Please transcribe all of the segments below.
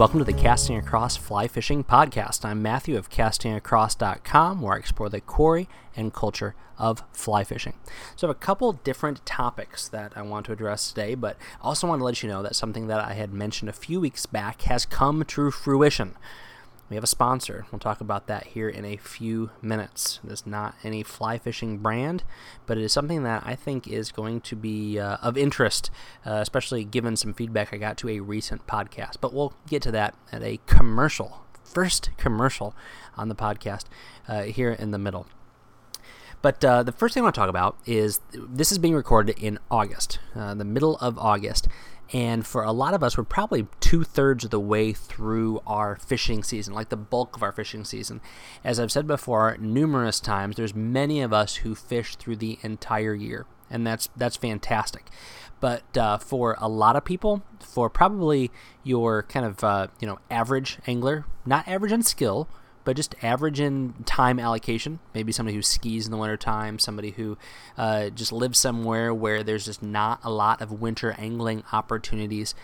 Welcome to the Casting Across Fly Fishing Podcast. I'm Matthew of castingacross.com, where I explore the quarry and culture of fly fishing. So, I have a couple different topics that I want to address today, but also want to let you know that something that I had mentioned a few weeks back has come to fruition. We have a sponsor. We'll talk about that here in a few minutes. It is not any fly fishing brand, but it is something that I think is going to be uh, of interest, uh, especially given some feedback I got to a recent podcast. But we'll get to that at a commercial, first commercial on the podcast uh, here in the middle. But uh, the first thing I want to talk about is this is being recorded in August, uh, the middle of August. And for a lot of us, we're probably two thirds of the way through our fishing season, like the bulk of our fishing season. As I've said before numerous times, there's many of us who fish through the entire year, and that's that's fantastic. But uh, for a lot of people, for probably your kind of uh, you know average angler, not average in skill, but just average in time allocation. Maybe somebody who skis in the wintertime, somebody who uh, just lives somewhere where there's just not a lot of winter angling opportunities.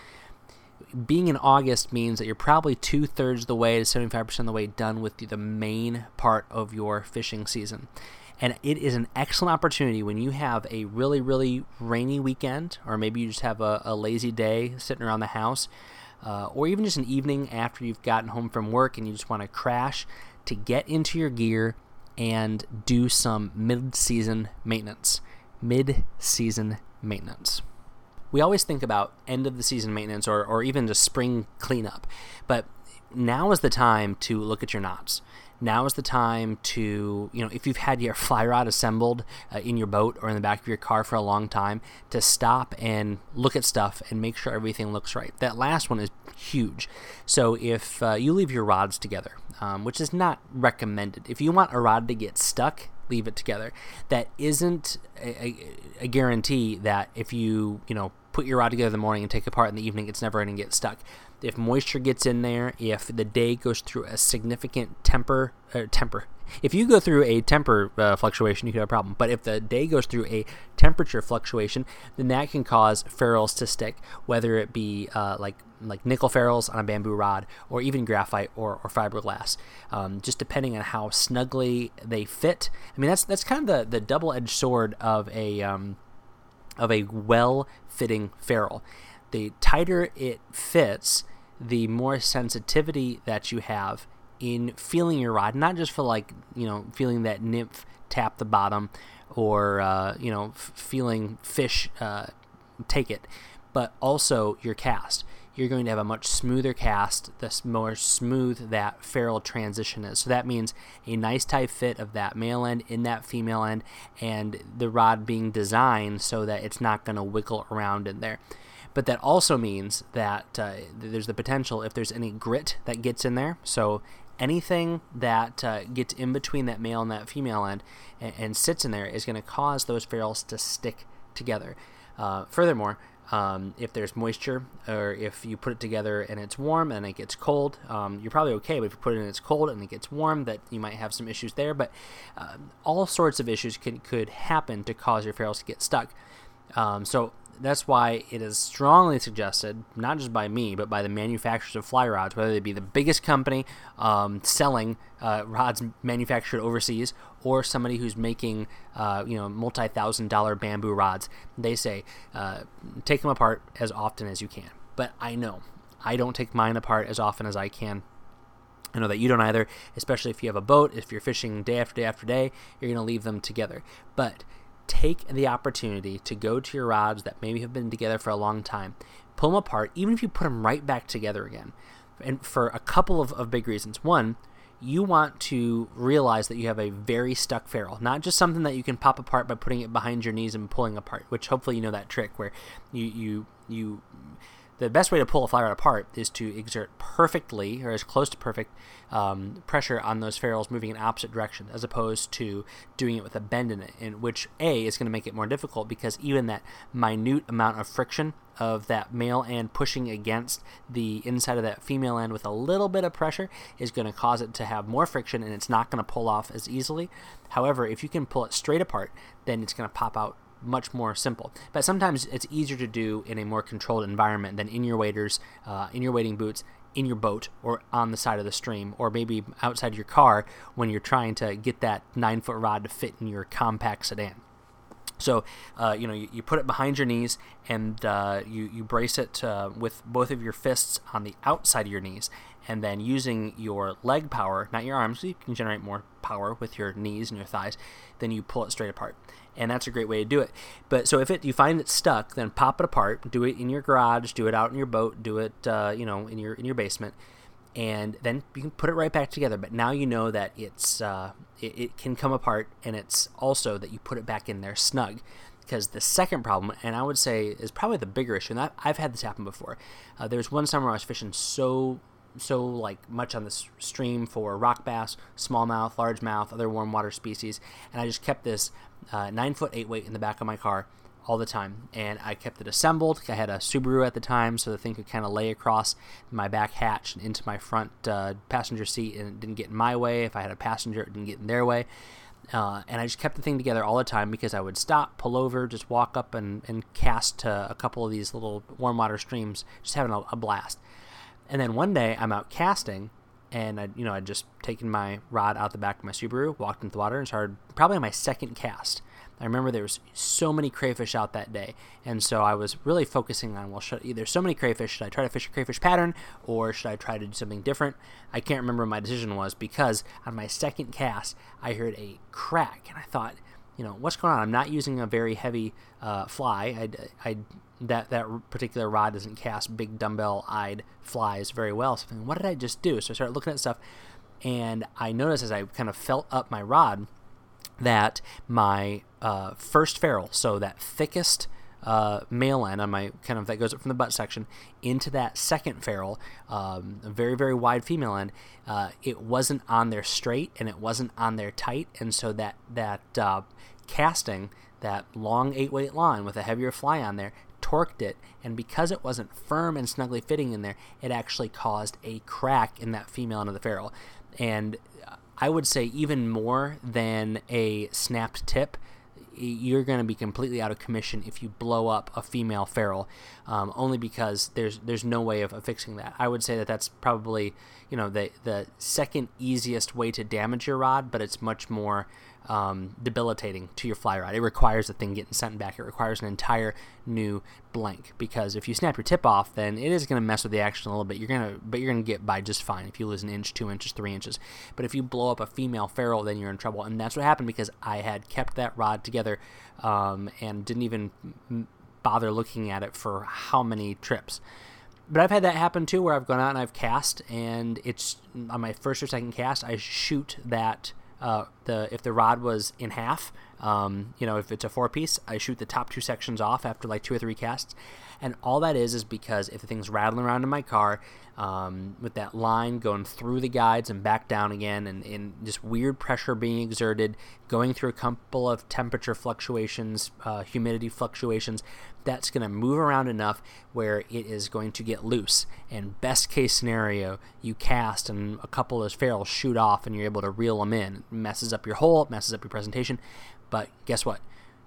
Being in August means that you're probably two thirds of the way to 75% of the way done with the main part of your fishing season. And it is an excellent opportunity when you have a really, really rainy weekend, or maybe you just have a, a lazy day sitting around the house uh, or even just an evening after you've gotten home from work and you just want to crash to get into your gear and do some mid season maintenance. Mid season maintenance. We always think about end of the season maintenance or, or even just spring cleanup, but now is the time to look at your knots now is the time to, you know, if you've had your fly rod assembled uh, in your boat or in the back of your car for a long time, to stop and look at stuff and make sure everything looks right. That last one is huge. So if uh, you leave your rods together, um, which is not recommended, if you want a rod to get stuck, leave it together. That isn't a, a, a guarantee that if you, you know, put your rod together in the morning and take apart in the evening, it's never going to get stuck if moisture gets in there, if the day goes through a significant temper uh, temper. If you go through a temper uh, fluctuation, you could have a problem. But if the day goes through a temperature fluctuation, then that can cause ferrules to stick, whether it be uh, like like nickel ferrules on a bamboo rod, or even graphite or, or fiberglass, um, just depending on how snugly they fit. I mean, that's that's kind of the, the double edged sword of a um, of a well fitting ferrule the tighter it fits, the more sensitivity that you have in feeling your rod, not just for like, you know, feeling that nymph tap the bottom or, uh, you know, f- feeling fish uh, take it, but also your cast. You're going to have a much smoother cast, the more smooth that ferrule transition is. So that means a nice tight fit of that male end in that female end, and the rod being designed so that it's not going to wiggle around in there but that also means that uh, there's the potential if there's any grit that gets in there. So anything that uh, gets in between that male and that female end and, and sits in there is going to cause those ferrules to stick together. Uh, furthermore, um, if there's moisture or if you put it together and it's warm and it gets cold, um, you're probably okay. But if you put it and it's cold and it gets warm, that you might have some issues there. But uh, all sorts of issues could, could happen to cause your ferrules to get stuck. Um, so that's why it is strongly suggested, not just by me, but by the manufacturers of fly rods, whether they be the biggest company um, selling uh, rods manufactured overseas or somebody who's making, uh, you know, multi-thousand dollar bamboo rods. They say uh, take them apart as often as you can. But I know I don't take mine apart as often as I can. I know that you don't either, especially if you have a boat. If you're fishing day after day after day, you're going to leave them together. But take the opportunity to go to your rods that maybe have been together for a long time, pull them apart, even if you put them right back together again. And for a couple of, of big reasons. One, you want to realize that you have a very stuck ferrule, not just something that you can pop apart by putting it behind your knees and pulling apart, which hopefully you know that trick where you, you, you the best way to pull a fly rod apart is to exert perfectly or as close to perfect um, pressure on those ferrules moving in opposite directions as opposed to doing it with a bend in it in which a is going to make it more difficult because even that minute amount of friction of that male end pushing against the inside of that female end with a little bit of pressure is going to cause it to have more friction and it's not going to pull off as easily. However if you can pull it straight apart then it's going to pop out much more simple. But sometimes it's easier to do in a more controlled environment than in your waders, uh, in your wading boots, in your boat, or on the side of the stream, or maybe outside your car when you're trying to get that nine foot rod to fit in your compact sedan. So, uh, you know, you, you, put it behind your knees and uh, you, you brace it uh, with both of your fists on the outside of your knees. And then using your leg power, not your arms, so you can generate more power with your knees and your thighs, then you pull it straight apart and that's a great way to do it. But so if it you find it stuck, then pop it apart. Do it in your garage. Do it out in your boat. Do it, uh, you know, in your in your basement, and then you can put it right back together. But now you know that it's uh, it, it can come apart, and it's also that you put it back in there snug. Because the second problem, and I would say is probably the bigger issue, and I've had this happen before. Uh, there was one summer I was fishing so so like much on the stream for rock bass, smallmouth, largemouth, other warm water species, and I just kept this uh, nine foot eight weight in the back of my car all the time. And I kept it assembled. I had a Subaru at the time, so the thing could kind of lay across my back hatch and into my front uh, passenger seat, and it didn't get in my way. If I had a passenger, it didn't get in their way. Uh, and I just kept the thing together all the time because I would stop, pull over, just walk up and, and cast to a couple of these little warm water streams, just having a, a blast. And then one day I'm out casting, and I, you know, I'd just taken my rod out the back of my Subaru, walked into the water, and started probably my second cast. I remember there was so many crayfish out that day, and so I was really focusing on well, should either so many crayfish, should I try to fish a crayfish pattern, or should I try to do something different? I can't remember what my decision was because on my second cast, I heard a crack, and I thought, you know, what's going on? I'm not using a very heavy uh, fly. I, I that that particular rod doesn't cast big dumbbell-eyed flies very well. So thinking, what did I just do? So I started looking at stuff, and I noticed as I kind of felt up my rod that my uh, first ferrule, so that thickest uh, male end on my kind of that goes up from the butt section into that second ferrule, um, a very very wide female end. Uh, it wasn't on there straight and it wasn't on there tight, and so that that uh, casting that long eight weight line with a heavier fly on there torqued it, and because it wasn't firm and snugly fitting in there, it actually caused a crack in that female end of the ferrule. And I would say even more than a snapped tip, you're going to be completely out of commission if you blow up a female ferrule, um, only because there's there's no way of, of, fixing that. I would say that that's probably you know the the second easiest way to damage your rod, but it's much more um, debilitating to your fly rod. It requires the thing getting sent back. It requires an entire new blank because if you snap your tip off, then it is going to mess with the action a little bit. You're gonna, but you're gonna get by just fine if you lose an inch, two inches, three inches. But if you blow up a female ferrule, then you're in trouble. And that's what happened because I had kept that rod together um, and didn't even bother looking at it for how many trips but I've had that happen too, where I've gone out and I've cast, and it's on my first or second cast, I shoot that uh, the if the rod was in half, um, you know, if it's a four piece, I shoot the top two sections off after like two or three casts. And all that is is because if the thing's rattling around in my car um, with that line going through the guides and back down again, and, and just weird pressure being exerted, going through a couple of temperature fluctuations, uh, humidity fluctuations, that's going to move around enough where it is going to get loose. And best case scenario, you cast and a couple of those ferrules shoot off and you're able to reel them in. It messes up your hole, messes up your presentation. But guess what?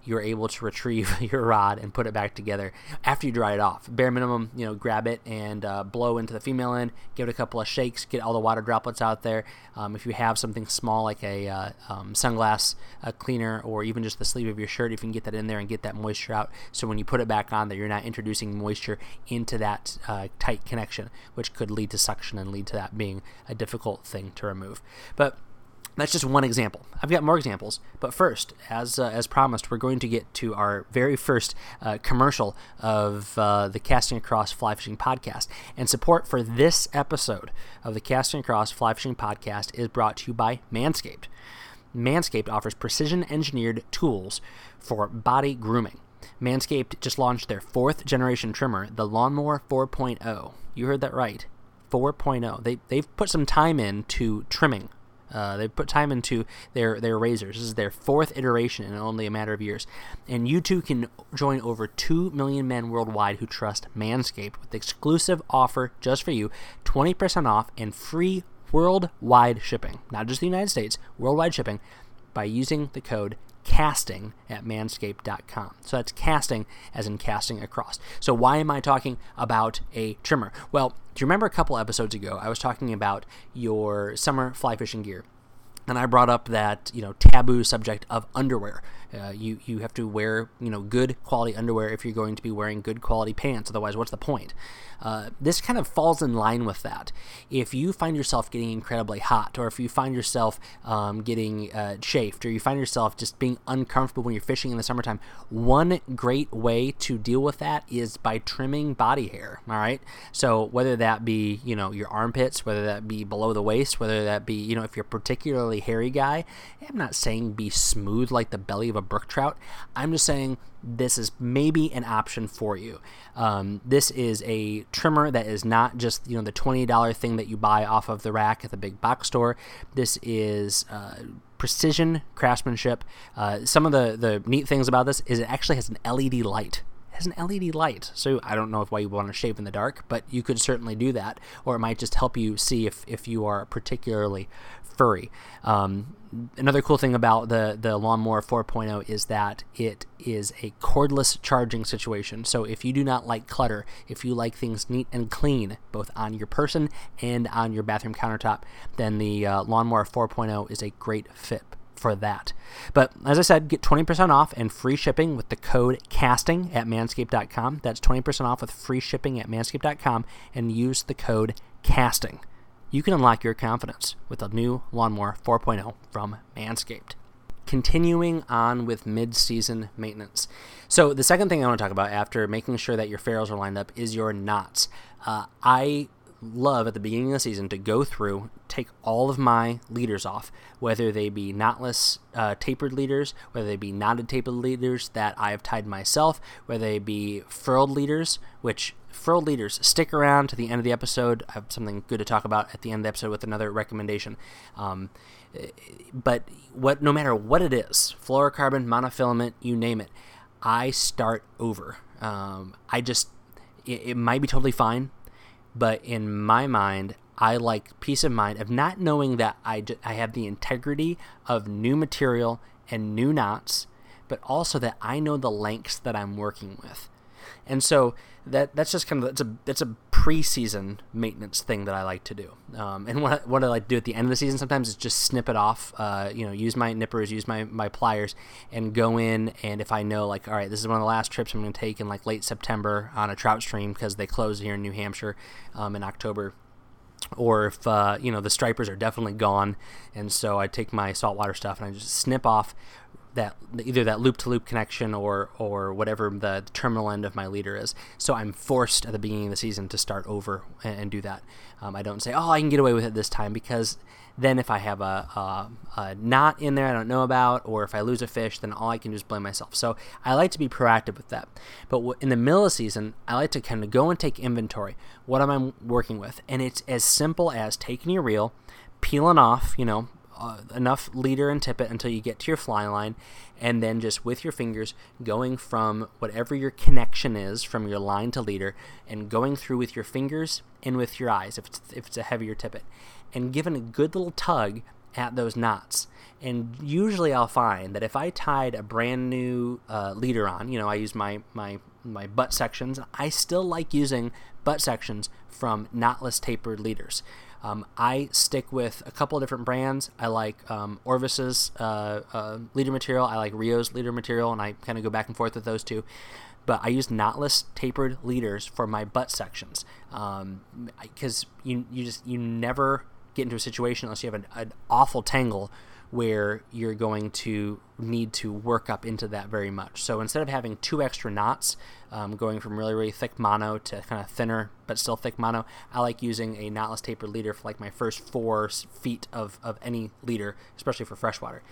You're able to retrieve your rod and put it back together after you dry it off. Bare minimum, you know, grab it and uh, blow into the female end, give it a couple of shakes, get all the water droplets out there. Um, if you have something small like a uh, um, sunglass uh, cleaner or even just the sleeve of your shirt, if you can get that in there and get that moisture out, so when you put it back on, that you're not introducing moisture into that uh, tight connection, which could lead to suction and lead to that being a difficult thing to remove. But that's just one example. I've got more examples, but first, as uh, as promised, we're going to get to our very first uh, commercial of uh, the Casting Across Fly Fishing Podcast. And support for this episode of the Casting Across Fly Fishing Podcast is brought to you by Manscaped. Manscaped offers precision engineered tools for body grooming. Manscaped just launched their fourth generation trimmer, the Lawnmower 4.0. You heard that right. 4.0. They, they've put some time into trimming uh, they put time into their their razors. This is their fourth iteration in only a matter of years, and you too can join over two million men worldwide who trust Manscaped with exclusive offer just for you: twenty percent off and free worldwide shipping. Not just the United States, worldwide shipping by using the code casting at manscaped.com. So that's casting as in casting across. So why am I talking about a trimmer? Well, do you remember a couple episodes ago I was talking about your summer fly fishing gear? and I brought up that you know taboo subject of underwear. Uh, you you have to wear you know good quality underwear if you're going to be wearing good quality pants. Otherwise, what's the point? Uh, this kind of falls in line with that. If you find yourself getting incredibly hot, or if you find yourself um, getting uh, chafed, or you find yourself just being uncomfortable when you're fishing in the summertime, one great way to deal with that is by trimming body hair. All right. So whether that be you know your armpits, whether that be below the waist, whether that be you know if you're a particularly hairy guy, I'm not saying be smooth like the belly of a brook trout. I'm just saying this is maybe an option for you. Um, this is a trimmer that is not just you know the twenty dollar thing that you buy off of the rack at the big box store. This is uh, precision craftsmanship. Uh, some of the the neat things about this is it actually has an LED light an LED light. So I don't know if why you want to shave in the dark, but you could certainly do that, or it might just help you see if, if you are particularly furry. Um, another cool thing about the the lawnmower 4.0 is that it is a cordless charging situation. So if you do not like clutter, if you like things neat and clean, both on your person and on your bathroom countertop, then the uh, lawnmower 4.0 is a great fit for that. But as I said, get 20% off and free shipping with the code casting at manscaped.com. That's 20% off with free shipping at manscaped.com and use the code casting. You can unlock your confidence with a new Lawnmower 4.0 from Manscaped. Continuing on with mid season maintenance. So, the second thing I want to talk about after making sure that your ferrules are lined up is your knots. Uh, I love at the beginning of the season to go through, take all of my leaders off, whether they be knotless uh, tapered leaders, whether they be knotted tapered leaders that I have tied myself, whether they be furled leaders, which furled leaders stick around to the end of the episode. I have something good to talk about at the end of the episode with another recommendation. Um, but what, no matter what it is, fluorocarbon, monofilament, you name it, I start over. Um, I just it, it might be totally fine but in my mind, I like peace of mind of not knowing that I, I have the integrity of new material and new knots, but also that I know the lengths that I'm working with. And so that that's just kind of that's a that's a preseason maintenance thing that I like to do. Um, and what I, what I like to do at the end of the season sometimes is just snip it off. Uh, you know, use my nippers, use my my pliers, and go in. And if I know like, all right, this is one of the last trips I'm going to take in like late September on a trout stream because they close here in New Hampshire um, in October or if uh, you know the stripers are definitely gone and so i take my saltwater stuff and i just snip off that either that loop to loop connection or or whatever the terminal end of my leader is. So I'm forced at the beginning of the season to start over and, and do that. Um, I don't say, oh, I can get away with it this time because then if I have a, a, a, knot in there I don't know about, or if I lose a fish, then all I can do is blame myself. So I like to be proactive with that. But in the middle of the season, I like to kind of go and take inventory. What am I working with? And it's as simple as taking your reel, peeling off, you know, uh, enough leader and tippet until you get to your fly line, and then just with your fingers going from whatever your connection is from your line to leader, and going through with your fingers and with your eyes if it's if it's a heavier tippet, and giving a good little tug at those knots. And usually I'll find that if I tied a brand new uh, leader on, you know, I use my my my butt sections. I still like using butt sections from knotless tapered leaders. Um, I stick with a couple different brands. I like um, Orvis's uh, uh, leader material. I like Rio's leader material, and I kind of go back and forth with those two. But I use knotless tapered leaders for my butt sections because um, you you just you never get into a situation unless you have an, an awful tangle where you're going to need to work up into that very much. So instead of having two extra knots, um, going from really, really thick mono to kind of thinner but still thick mono, I like using a knotless tapered leader for like my first four feet of, of any leader, especially for freshwater.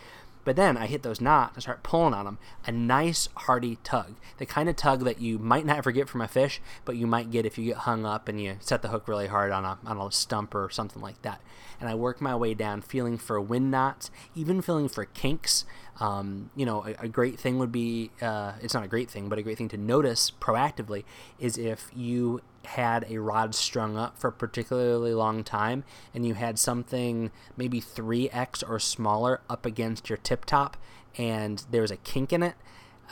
But then I hit those knots and start pulling on them. A nice hearty tug. The kind of tug that you might not ever get from a fish, but you might get if you get hung up and you set the hook really hard on a, on a stump or something like that. And I work my way down, feeling for wind knots, even feeling for kinks. Um, you know, a, a, great thing would be uh, it's not a great thing, but a great thing to notice proactively is if you had a rod strung up for a particularly long time and you had something maybe 3x or smaller up against your tip top and there was a kink in it,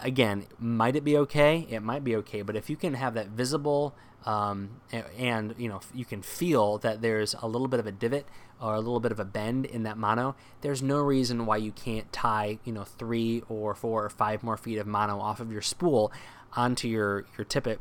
again, might it be okay? It might be okay, but if you can have that visible um, and you know you can feel that there's a little bit of a divot or a little bit of a bend in that mono, there's no reason why you can't tie you know three or four or five more feet of mono off of your spool onto your your tippet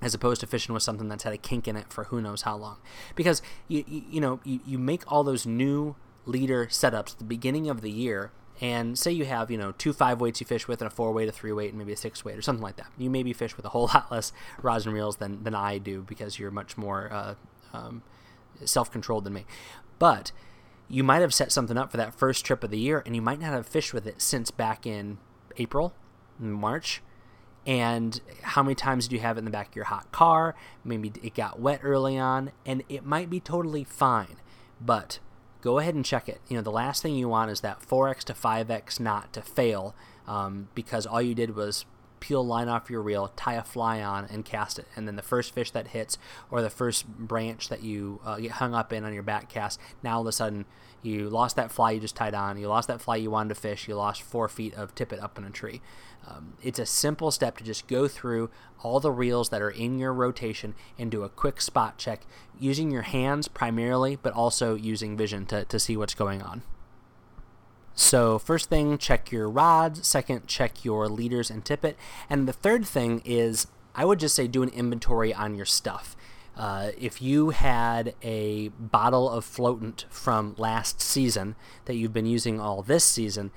as opposed to fishing with something that's had a kink in it for who knows how long. Because you you, you know you, you make all those new leader setups at the beginning of the year and say you have you know two five weights you fish with and a four weight a three weight and maybe a six weight or something like that. You maybe fish with a whole lot less rods and reels than, than i do because you're much more uh, um, self-controlled than me. But you might have set something up for that first trip of the year and you might not have fished with it since back in april march. And how many times do you have it in the back of your hot car? Maybe it got wet early on, and it might be totally fine, but go ahead and check it. You know, the last thing you want is that 4x to 5x knot to fail um, because all you did was peel line off your reel, tie a fly on, and cast it. And then the first fish that hits, or the first branch that you uh, get hung up in on your back cast, now all of a sudden you lost that fly you just tied on, you lost that fly you wanted to fish, you lost four feet of tippet up in a tree. Um, it's a simple step to just go through all the reels that are in your rotation and do a quick spot check using your hands primarily, but also using vision to, to see what's going on. So, first thing, check your rods. Second, check your leaders and tippet. And the third thing is, I would just say do an inventory on your stuff. Uh, if you had a bottle of floatant from last season that you've been using all this season,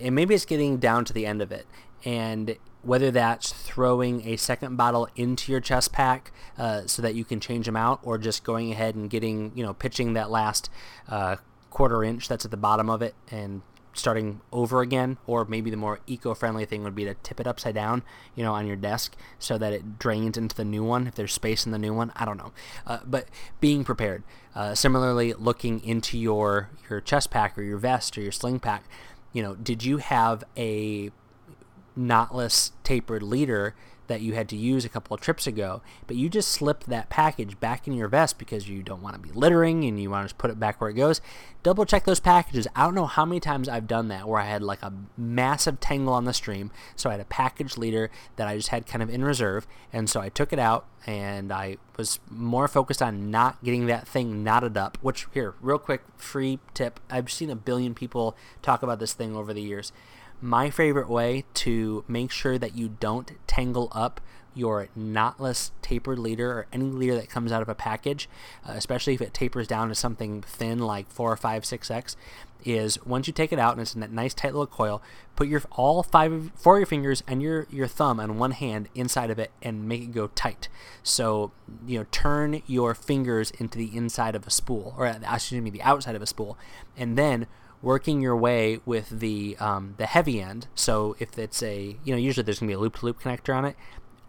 and maybe it's getting down to the end of it, and whether that's throwing a second bottle into your chest pack uh, so that you can change them out, or just going ahead and getting, you know, pitching that last uh, quarter inch that's at the bottom of it and starting over again, or maybe the more eco-friendly thing would be to tip it upside down, you know, on your desk so that it drains into the new one if there's space in the new one. I don't know, uh, but being prepared. Uh, similarly, looking into your your chest pack or your vest or your sling pack, you know, did you have a knotless tapered leader that you had to use a couple of trips ago, but you just slipped that package back in your vest because you don't want to be littering and you want to put it back where it goes. Double check those packages. I don't know how many times I've done that where I had like a massive tangle on the stream. So I had a package leader that I just had kind of in reserve. And so I took it out and I was more focused on not getting that thing knotted up. Which, here, real quick, free tip I've seen a billion people talk about this thing over the years My favorite way to make sure that you don't tangle up your knotless tapered leader or any leader that comes out of a package, uh, especially if it tapers down to something thin like 4 or 5, 6X, is once you take it out and it's in that nice tight little coil, put your all five four of your fingers and your your thumb on one hand inside of it and make it go tight. So you know, turn your fingers into the inside of a spool, or uh, excuse me, the outside of a spool, and then working your way with the um, the heavy end. So if it's a you know usually there's gonna be a loop to loop connector on it,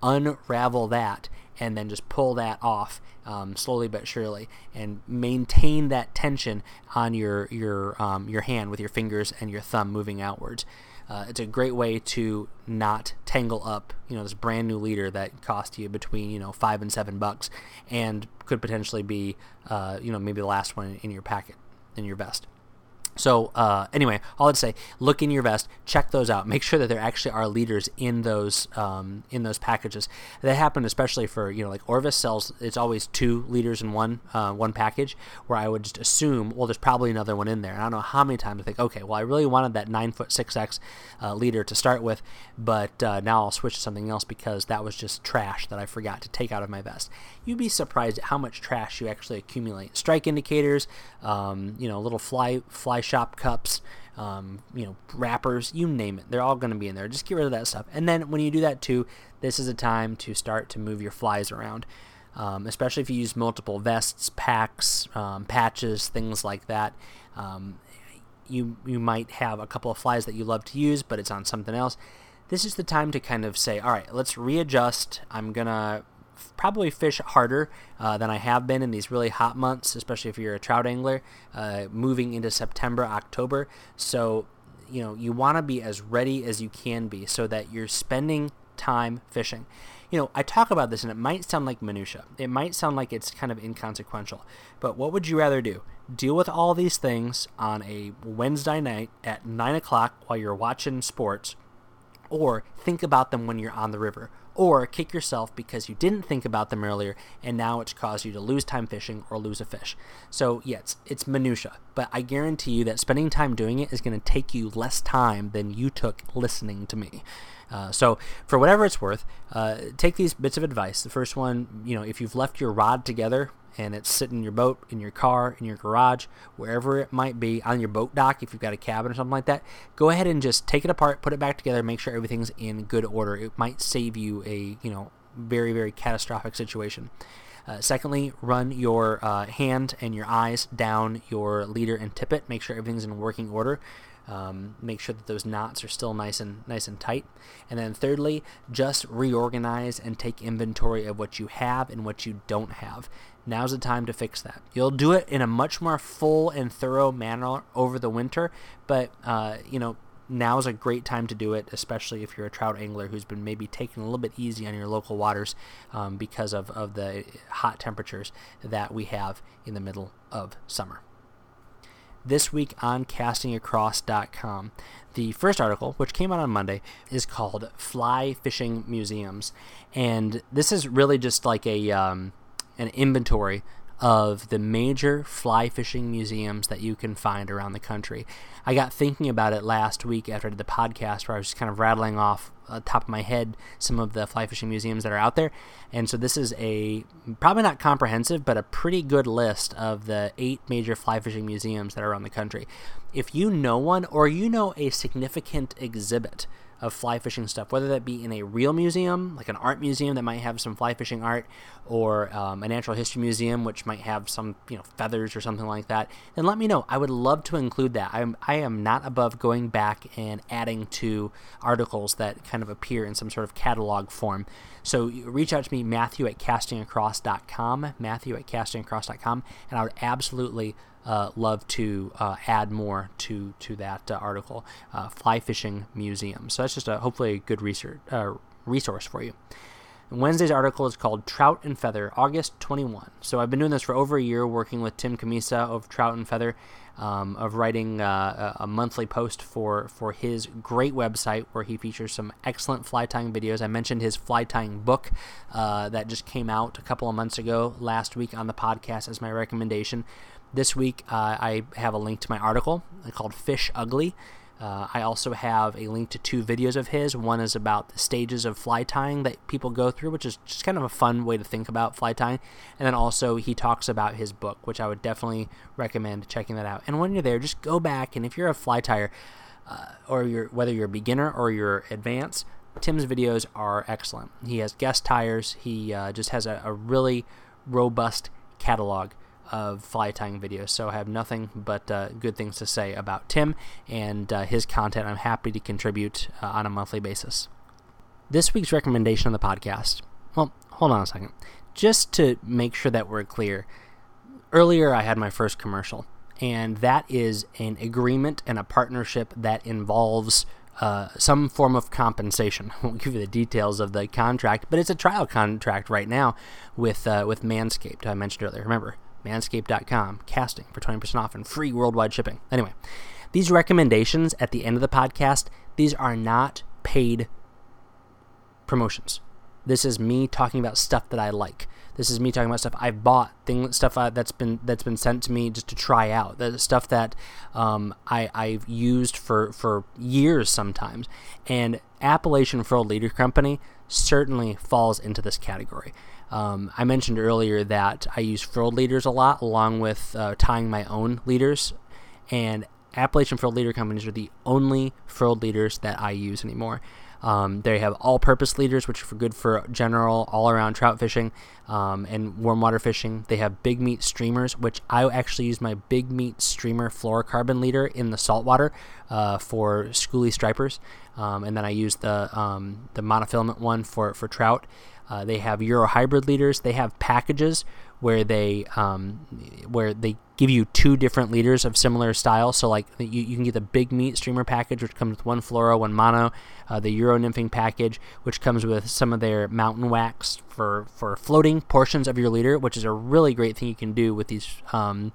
unravel that and then just pull that off um, slowly but surely, and maintain that tension on your your um, your hand with your fingers and your thumb moving outwards. Uh, it's a great way to not tangle up, you know, this brand new leader that cost you between you know five and seven bucks, and could potentially be, uh, you know, maybe the last one in your packet in your vest. So uh, anyway, all I'd say, look in your vest, check those out, make sure that there actually are leaders in those um, in those packages. That happen especially for you know like Orvis sells. It's always two leaders in one uh, one package. Where I would just assume, well, there's probably another one in there. And I don't know how many times I think, okay, well, I really wanted that nine foot six X uh, leader to start with, but uh, now I'll switch to something else because that was just trash that I forgot to take out of my vest. You'd be surprised at how much trash you actually accumulate. Strike indicators, um, you know, little fly fly shop cups, um, you know, wrappers, you name it. They're all going to be in there. Just get rid of that stuff. And then when you do that too, this is a time to start to move your flies around. Um, especially if you use multiple vests, packs, um, patches, things like that. Um, you you might have a couple of flies that you love to use, but it's on something else. This is the time to kind of say, all right, let's readjust. I'm gonna probably fish harder uh, than I have been in these really hot months, especially if you're a trout angler, uh, moving into September, October. So, you know, you want to be as ready as you can be so that you're spending time fishing. You know, I talk about this and it might sound like minutia. It might sound like it's kind of inconsequential. But what would you rather do? Deal with all these things on a Wednesday night at 9 o'clock while you're watching sports, or think about them when you're on the river, or kick yourself because you didn't think about them earlier and now it's caused you to lose time fishing or lose a fish. So, yeah, it's, it's minutia, but I guarantee you that spending time doing it is going to take you less time than you took listening to me. Uh, so, for whatever it's worth, uh, take these bits of advice. The first one, you know, if you've left your rod together and it's sitting in your boat, in your car, in your garage, wherever it might be, on your boat dock, if you've got a cabin or something like that, go ahead and just take it apart, put it back together, make sure everything's in good order. It might save you a, you know, very, very catastrophic situation. Uh, secondly, run your uh, hand and your eyes down your leader and tippet. Make sure everything's in working order. Um, make sure that those knots are still nice and nice and tight. And then thirdly, just reorganize and take inventory of what you have and what you don't have. Now's the time to fix that. You'll do it in a much more full and thorough manner over the winter, but uh, you know now's a great time to do it, especially if you're a trout angler who's been maybe taking a little bit easy on your local waters um, because of, of the hot temperatures that we have in the middle of summer this week on castingacross.com. The first article, which came out on Monday, is called Fly Fishing Museums. And this is really just like a um, an inventory of the major fly fishing museums that you can find around the country. I got thinking about it last week after the podcast where I was just kind of rattling off uh, top of my head some of the fly fishing museums that are out there. And so this is a probably not comprehensive, but a pretty good list of the eight major fly fishing museums that are around the country. If you know one or you know a significant exhibit of fly fishing stuff, whether that be in a real museum, like an art museum that might have some fly fishing art, or um, a natural history museum which might have some you know feathers or something like that, then let me know. I would love to include that. I'm I am not above going back and adding to articles that kind of appear in some sort of catalog form. So reach out to me, Matthew at castingacross.com, Matthew at castingacross.com, and I would absolutely uh, love to uh, add more to to that uh, article. Uh, fly fishing museum. So that's just a hopefully a good research uh, resource for you. Wednesday's article is called Trout and Feather, August 21. So I've been doing this for over a year, working with Tim Cammisa of Trout and Feather, um, of writing uh, a monthly post for for his great website where he features some excellent fly tying videos. I mentioned his fly tying book that just came out a couple of months ago, last week on the podcast as my recommendation. This week, uh, I have a link to my article called Fish Ugly. Uh, I also have a link to two videos of his. One is about the stages of fly tying that people go through, which is just kind of a fun way to think about fly tying. And then also he talks about his book, which I would definitely recommend checking that out. And when you're there, just go back and if you're a fly tyer, uh, or you're whether you're a beginner or you're advanced, Tim's videos are excellent. He has guest tyers. He uh, just has a, a really robust catalog of fly tying videos. So I have nothing but uh, good things to say about Tim and uh, his content. I'm happy to contribute uh, on a monthly basis. This week's recommendation on the podcast. Well, hold on a second. Just to make sure that we're clear, earlier I had my first commercial, and that is an agreement and a partnership that involves uh, some form of compensation. I won't give you the details of the contract, but it's a trial contract right now with uh, with Manscaped. I mentioned earlier. Remember, manscaped.com, casting for 20% off and free worldwide shipping. Anyway, these recommendations at the end of the podcast, these are not paid promotions. This is me talking about stuff that I like. This is me talking about stuff I've bought, thing stuff uh, that's been that's been sent to me just to try out. The stuff that um, I I've used for for years sometimes. And Appalachian Furled Leader Company certainly falls into this category. Um, I mentioned earlier that I use furled leaders a lot, along with uh, tying my own leaders. And Appalachian Furled Leader companies are the only furled leaders that I use anymore. Um, they have all-purpose leaders, which are good for general, all-around trout fishing um, and warm water fishing. They have big meat streamers, which I actually use my big meat streamer fluorocarbon leader in the saltwater uh, for schoolie stripers, um, and then I use the um, the monofilament one for for trout. Uh, they have Euro hybrid leaders. They have packages where they um, where they give you two different leaders of similar style. So like you, you can get the big meat streamer package, which comes with one fluoro, one mono. Uh, the Euro nymphing package, which comes with some of their mountain wax for for floating portions of your leader, which is a really great thing you can do with these. Um,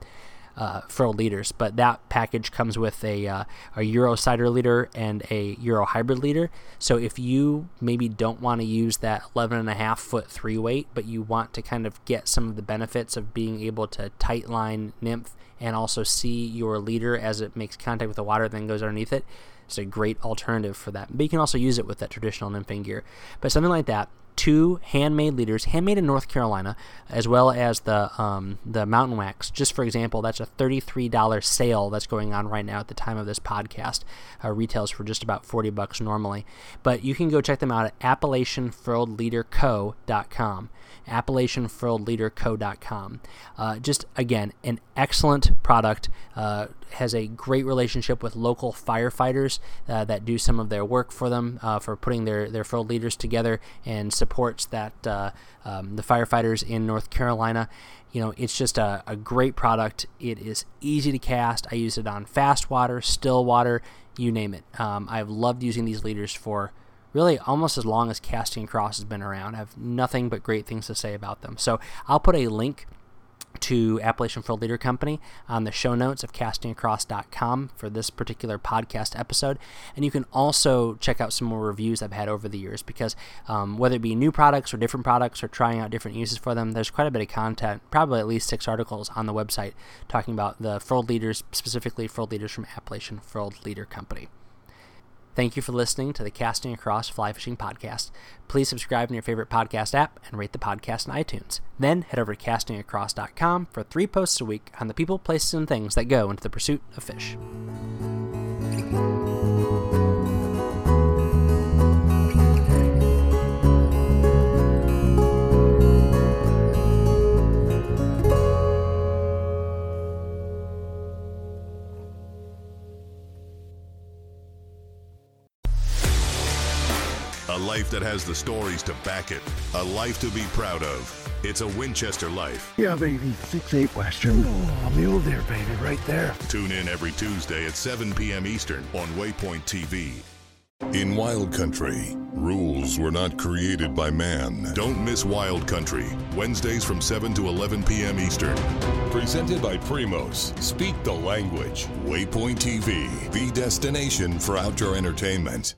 uh, leaders. But that package comes with a, uh, a Euro sighter leader and a Euro hybrid leader. So if you maybe don't want to use that 11 and a half foot three weight, but you want to kind of get some of the benefits of being able to tight line nymph and also see your leader as it makes contact with the water, then goes underneath it. It's a great alternative for that. But you can also use it with that traditional nymphing gear. But something like that, two handmade leaders, handmade in North Carolina, as well as the um, the mountain wax. Just for example, that's a thirty-three dollar sale that's going on right now at the time of this podcast. Uh, retails for just about forty bucks normally, but you can go check them out at AppalachianFurledLeaderCo.com. AppalachianFurledLeaderCo.com. Uh, just again, an excellent product. Uh, has a great relationship with local firefighters uh, that do some of their work for them uh, for putting their their furled leaders together and supports that uh, um, the firefighters in North Carolina. You know, it's just a, a great product. It is easy to cast. I use it on fast water, still water, you name it. Um, I've loved using these leaders for really almost as long as Casting Across has been around. I have nothing but great things to say about them. So I'll put a link to Appalachian Furled Leader Company on the show notes of castingacross.com for this particular podcast episode. And you can also check out some more reviews I've had over the years because um, whether it be new products or different products or trying out different uses for them, there's quite a bit of content, probably at least six articles on the website talking about the furled leaders, specifically furled leaders from Appalachian Furled Leader Company. Thank you for listening to the Casting Across Fly Fishing Podcast. Please subscribe in your favorite podcast app and rate the podcast on iTunes. Then head over to castingacross.com for three posts a week on the people, places, and things that go into the pursuit of fish. Life that has the stories to back it. A life to be proud of. It's a Winchester life. Yeah, baby. Six eight Western. Oh, mule deer, baby, right there. Tune in every Tuesday at 7 p.m. Eastern on Waypoint TV. In Wild Country, rules were not created by man. Don't miss Wild Country, Wednesdays from 7 to 11 p.m. Eastern. Presented by Primos. Speak the language. Waypoint TV, the destination for outdoor entertainment.